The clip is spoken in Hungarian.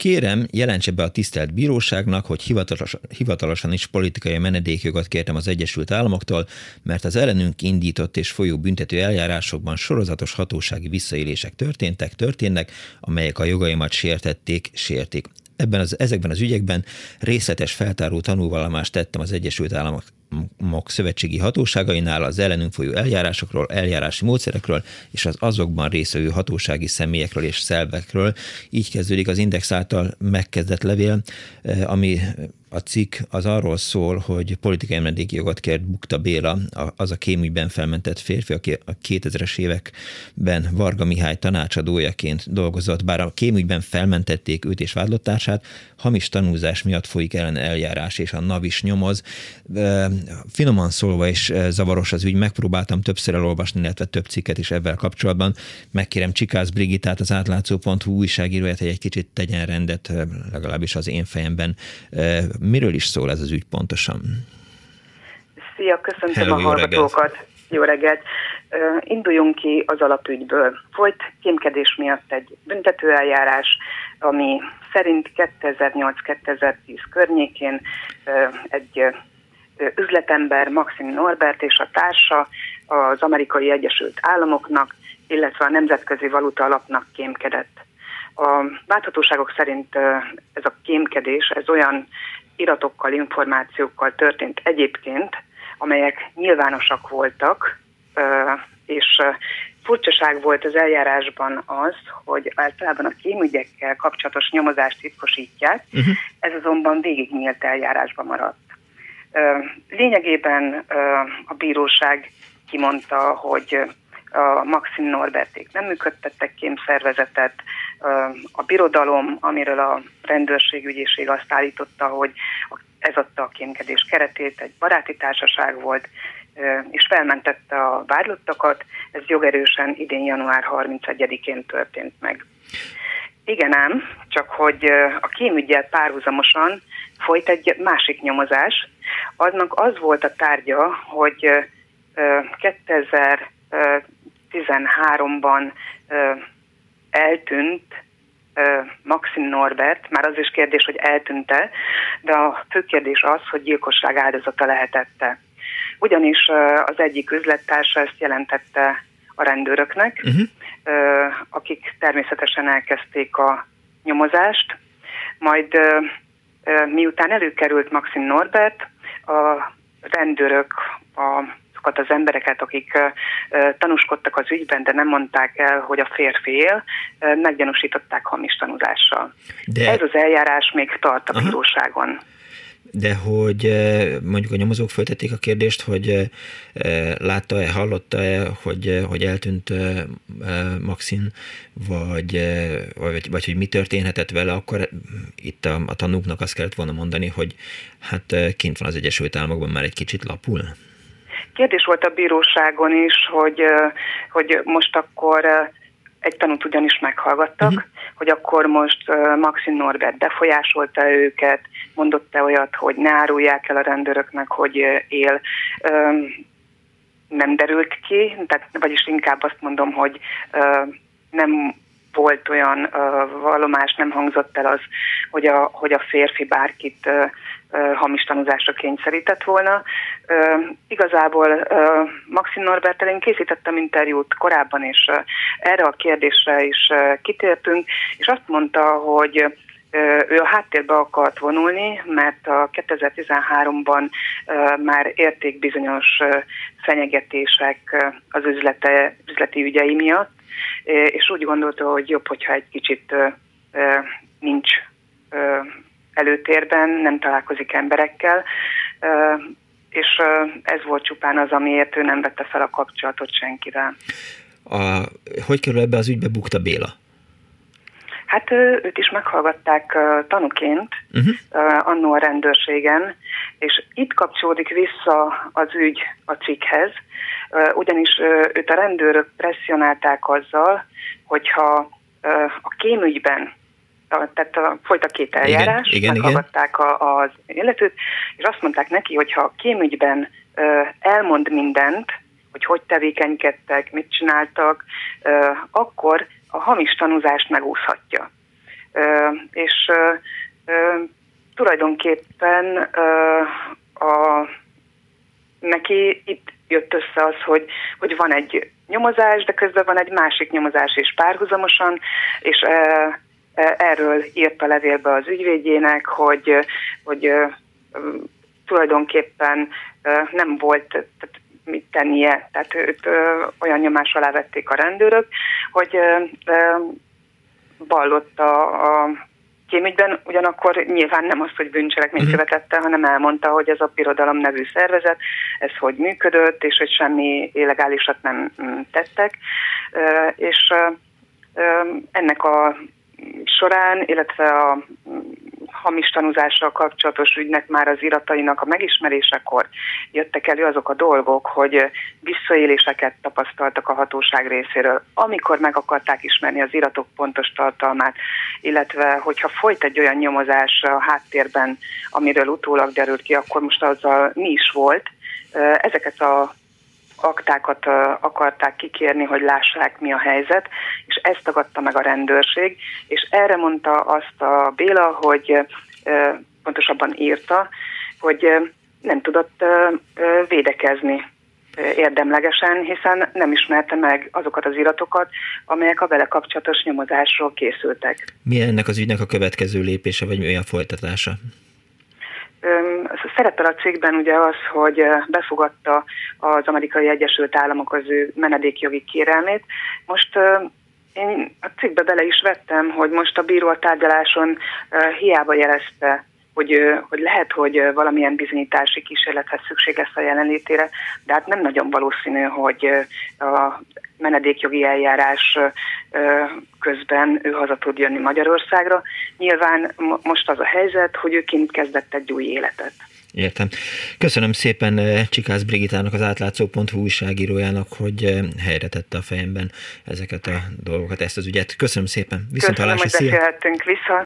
kérem, jelentse be a tisztelt bíróságnak, hogy hivatalosan, hivatalosan is politikai menedékjogot kértem az Egyesült Államoktól, mert az ellenünk indított és folyó büntető eljárásokban sorozatos hatósági visszaélések történtek, történnek, amelyek a jogaimat sértették, sértik. Ebben az, ezekben az ügyekben részletes feltáró tanulvallomást tettem az Egyesült Államok államok szövetségi hatóságainál az ellenünk folyó eljárásokról, eljárási módszerekről és az azokban részvevő hatósági személyekről és szervekről. Így kezdődik az Index által megkezdett levél, eh, ami a cikk az arról szól, hogy politikai menedéki jogot kért Bukta Béla, az a kémügyben felmentett férfi, aki a 2000-es években Varga Mihály tanácsadójaként dolgozott, bár a kémügyben felmentették őt és vádlottársát, hamis tanúzás miatt folyik ellen eljárás, és a NAV is nyomoz. Finoman szólva is zavaros az ügy, megpróbáltam többször elolvasni, illetve több cikket is ebben kapcsolatban. Megkérem Csikász Brigitát, az átlátszó.hu újságíróját, hogy egy kicsit tegyen rendet, legalábbis az én fejemben Miről is szól ez az ügy pontosan? Szia, köszöntöm Hello, a hallgatókat. Jó reggelt! Induljunk ki az alapügyből. Folyt kémkedés miatt egy büntetőeljárás, ami szerint 2008-2010 környékén egy üzletember, Maxim Norbert és a társa az amerikai Egyesült Államoknak, illetve a Nemzetközi Valuta Alapnak kémkedett. A láthatóságok szerint ez a kémkedés, ez olyan iratokkal, információkkal történt egyébként, amelyek nyilvánosak voltak, és furcsaság volt az eljárásban az, hogy általában a kémügyekkel kapcsolatos nyomozást titkosítják, uh-huh. ez azonban végig nyílt eljárásban maradt. Lényegében a bíróság kimondta, hogy a Maxim Norberték nem működtettek kémszervezetet, a birodalom, amiről a rendőrségügyészség azt állította, hogy ez adta a kémkedés keretét, egy baráti társaság volt, és felmentette a vádlottakat, ez jogerősen idén január 31-én történt meg. Igen ám, csak hogy a kémügyel párhuzamosan folyt egy másik nyomozás, aznak az volt a tárgya, hogy 2013-ban eltűnt Maxim Norbert, már az is kérdés, hogy eltűnte, de a fő kérdés az, hogy gyilkosság áldozata lehetette. Ugyanis az egyik üzlettársa ezt jelentette a rendőröknek, uh-huh. Akik természetesen elkezdték a nyomozást, majd miután előkerült Maxim Norbert, a rendőrök a azokat az embereket, akik tanúskodtak az ügyben, de nem mondták el, hogy a férfi él, meggyanúsították hamis tanúzással. De... Ez az eljárás még tart a bíróságon. De hogy mondjuk a nyomozók föltették a kérdést, hogy látta-e, hallotta-e, hogy, hogy eltűnt Maxin, vagy, vagy, vagy hogy mi történhetett vele, akkor itt a, a tanúknak azt kellett volna mondani, hogy hát kint van az Egyesült Államokban már egy kicsit lapul. Kérdés volt a bíróságon is, hogy, hogy most akkor egy tanút ugyanis meghallgattak, uh-huh. hogy akkor most Maxim Norbert befolyásolta őket, mondott-e olyat, hogy ne árulják el a rendőröknek, hogy él. Nem derült ki, tehát, vagyis inkább azt mondom, hogy nem volt olyan uh, vallomás, nem hangzott el az, hogy a, hogy a férfi bárkit uh, uh, hamis tanúzásra kényszerített volna. Igazából Maxim Norbertel én készítettem interjút korábban, és erre a kérdésre is kitértünk, és azt mondta, hogy ő a háttérbe akart vonulni, mert a 2013-ban már érték bizonyos fenyegetések az üzlete, üzleti ügyei miatt, és úgy gondolta, hogy jobb, hogyha egy kicsit nincs előtérben, nem találkozik emberekkel, és ez volt csupán az, amiért ő nem vette fel a kapcsolatot senkivel. A, hogy kerül ebbe az ügybe Bukta Béla? Hát őt is meghallgatták tanuként uh-huh. annó a rendőrségen, és itt kapcsolódik vissza az ügy a cikkhez, ugyanis őt a rendőrök presszionálták azzal, hogyha a kémügyben tehát a, folyt a két eljárás, igen, meghallgatták igen. A, az illetőt, és azt mondták neki, hogy ha a kémügyben elmond mindent, hogy hogy tevékenykedtek, mit csináltak, akkor a hamis tanúzást megúszhatja. és tulajdonképpen a, neki itt jött össze az, hogy, hogy van egy nyomozás, de közben van egy másik nyomozás is párhuzamosan, és erről írt a levélbe az ügyvédjének, hogy, hogy tulajdonképpen nem volt tehát mit tennie, tehát őt olyan nyomás alá vették a rendőrök, hogy vallott a, a kémügyben, ugyanakkor nyilván nem az, hogy bűncselekményt uh-huh. követette, hanem elmondta, hogy ez a Birodalom nevű szervezet, ez hogy működött, és hogy semmi illegálisat nem tettek, és ennek a során, illetve a hamis tanúzással kapcsolatos ügynek már az iratainak a megismerésekor jöttek elő azok a dolgok, hogy visszaéléseket tapasztaltak a hatóság részéről, amikor meg akarták ismerni az iratok pontos tartalmát, illetve hogyha folyt egy olyan nyomozás a háttérben, amiről utólag derült ki, akkor most azzal mi is volt, ezeket a aktákat akarták kikérni, hogy lássák, mi a helyzet, és ezt tagadta meg a rendőrség, és erre mondta azt a Béla, hogy pontosabban írta, hogy nem tudott védekezni érdemlegesen, hiszen nem ismerte meg azokat az iratokat, amelyek a vele kapcsolatos nyomozásról készültek. Mi ennek az ügynek a következő lépése, vagy olyan folytatása? Szerepel a cikkben ugye az, hogy befogadta az amerikai Egyesült Államok az ő menedékjogi kérelmét. Most én a cikkbe bele is vettem, hogy most a bíró a tárgyaláson hiába jelezte, hogy, hogy lehet, hogy valamilyen bizonyítási kísérlethez szükség lesz a jelenlétére, de hát nem nagyon valószínű, hogy a menedékjogi eljárás közben ő haza tud jönni Magyarországra. Nyilván most az a helyzet, hogy ő kint kezdett egy új életet. Értem. Köszönöm szépen Csikász Brigitának, az átlátszó.hu újságírójának, hogy helyre tette a fejemben ezeket a dolgokat, ezt az ügyet. Köszönöm szépen. Viszont Köszönöm, hogy beszélhettünk. Vissza.